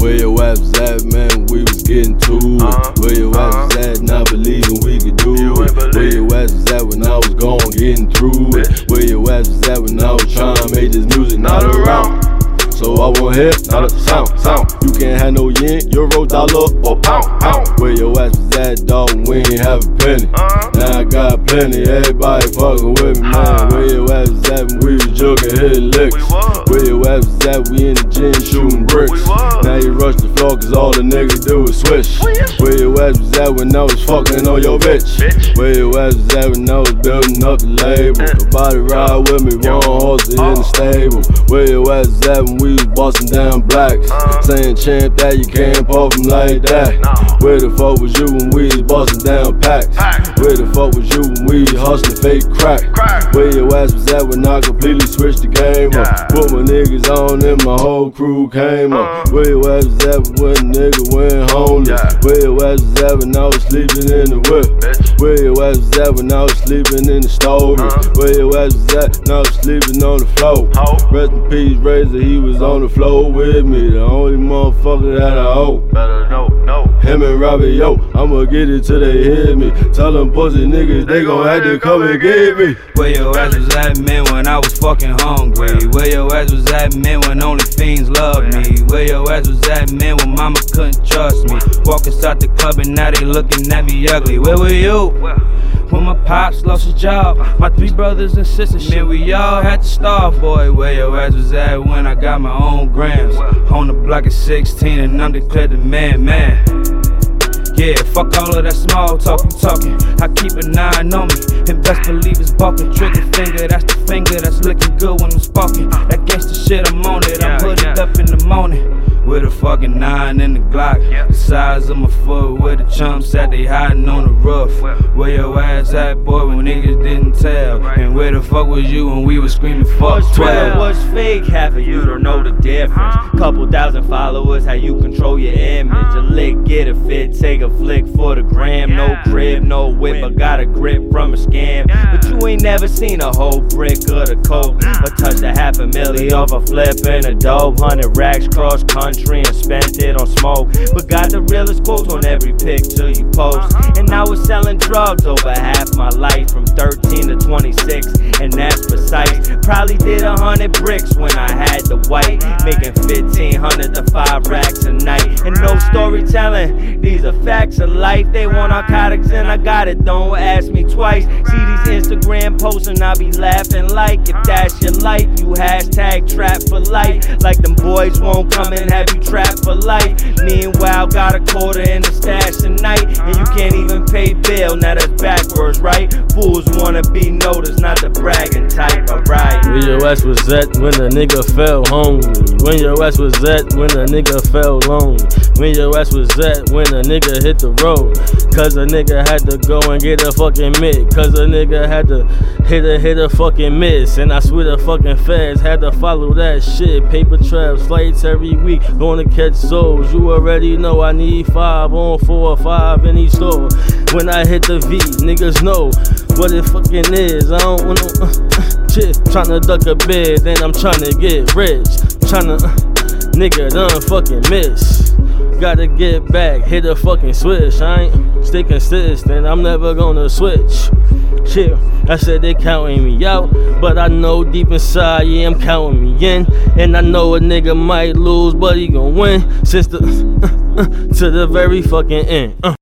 Where your was at, man? We was getting to it. Uh-huh, Where your ass was at, not believing we could do You it. Where your was at when I was gone, getting through it. Where your was at when I was trying to make this music Not around. So I won't hear not a sound, sound. You can't have no yen, euro, dollar, or pound, pound. Where your ass was at, dog, we ain't have a penny. Uh-huh. Now I got plenty, everybody fucking with me, man. Where your ass was at when we was joking, hitting licks. Where your ass was at, we in the gym shooting bricks. Now you rush the floor cause all the niggas do is swish. Where your ass was at when I was fucking on your bitch? Where your ass was at when I was building up the label? Uh. Nobody ride with me, one horse in the Oh. stable. Where your ass was at when we was busting down blacks? Uh. Saying champ that you can't puff 'em like that. Where the fuck was you when we was busting down packs? Where the fuck was you when we was hustling fake crack? Where your ass was at when I completely switched the game up? Put my niggas on and my whole crew came up. Uh. Where your ass was at when nigga went homeless? Yeah. Where your ass was at when I was sleeping in the whip? Bitch. Where your ass was at when I was sleeping in the stove? Uh. Where your ass was at when I was sleeping on the floor? Ho. Rest in peace, Razor, he was on the floor with me. The only motherfucker that I hope. Better know, know. Him and Robbie, yo, I'ma get it till they hear me. Tell them pussy niggas they gon' have to come and get me. Where your ass was at, man, when I was fucking hungry? Where your ass was at, man, when only fiends loved me? Where your ass was at, man, when mama couldn't trust me? Walk inside the club and now they looking at me ugly. Where were you? When my pops lost his job, my three brothers and sisters, man, we all had to starve, boy. Where your ass was at when I got my own grams? On the block at 16 and I'm declared the man, man. Yeah, fuck all of that small talk you talking. I keep an eye on me, and best believe it's balking. Trigger finger, that's the finger that's looking good when I'm sparking. That gangsta shit, I'm on it. I'm hooded up in the morning. With a fucking nine in the Glock. The size of my foot, where the chumps at, they hiding on the roof. Where your ass at, boy, when niggas didn't tell? And where the fuck was you when we was screaming fuck What's 12? what's fake? Half of you don't know the difference. Couple thousand followers, how you control your image. A lick, get a fit, take a flick for the gram. No crib, no whip, but got a grip from a scam. But you ain't never seen a whole brick of the coke. But touched a half a milli off a flip and a dope. Hundred racks cross country and spent it on smoke. But got the realest quotes on every picture you post. Uh-huh. And I was selling drugs over half my life from 13 to 26, and that's precise. Probably did a hundred bricks when I had the white, making 1500 to five racks a night. Storytelling, these are facts of life. They want narcotics and I got it, don't ask me twice. See these Instagram posts and I be laughing like if that's your life, you hashtag trap for life. Like them boys won't come and have you trapped for life. Meanwhile, got a quarter in the stash tonight, and you can't even pay bill. Now that's backwards, right? Fools wanna be noticed, not the bragging type, alright. Where your ass was at when a nigga fell hungry? When your ass was at when a nigga fell lonely? When your ass was at when a nigga hit the road? Cause a nigga had to go and get a fucking mitt. Cause a nigga had to hit a hit a fucking miss. And I swear the fucking feds had to follow that shit. Paper traps, flights every week, going to catch souls. You already know I need five on four or five in each store. When I hit the V, niggas know what it fucking is. I don't wanna uh, shit. Tryna duck a bed, then I'm tryna get rich. Tryna, uh, nigga, done fucking miss. Gotta get back, hit a fucking switch. I ain't stay consistent, I'm never gonna switch. Shit, I said they counting me out, but I know deep inside, yeah, I'm counting me in. And I know a nigga might lose, but he gon' win. Since the to the very fucking end. Uh.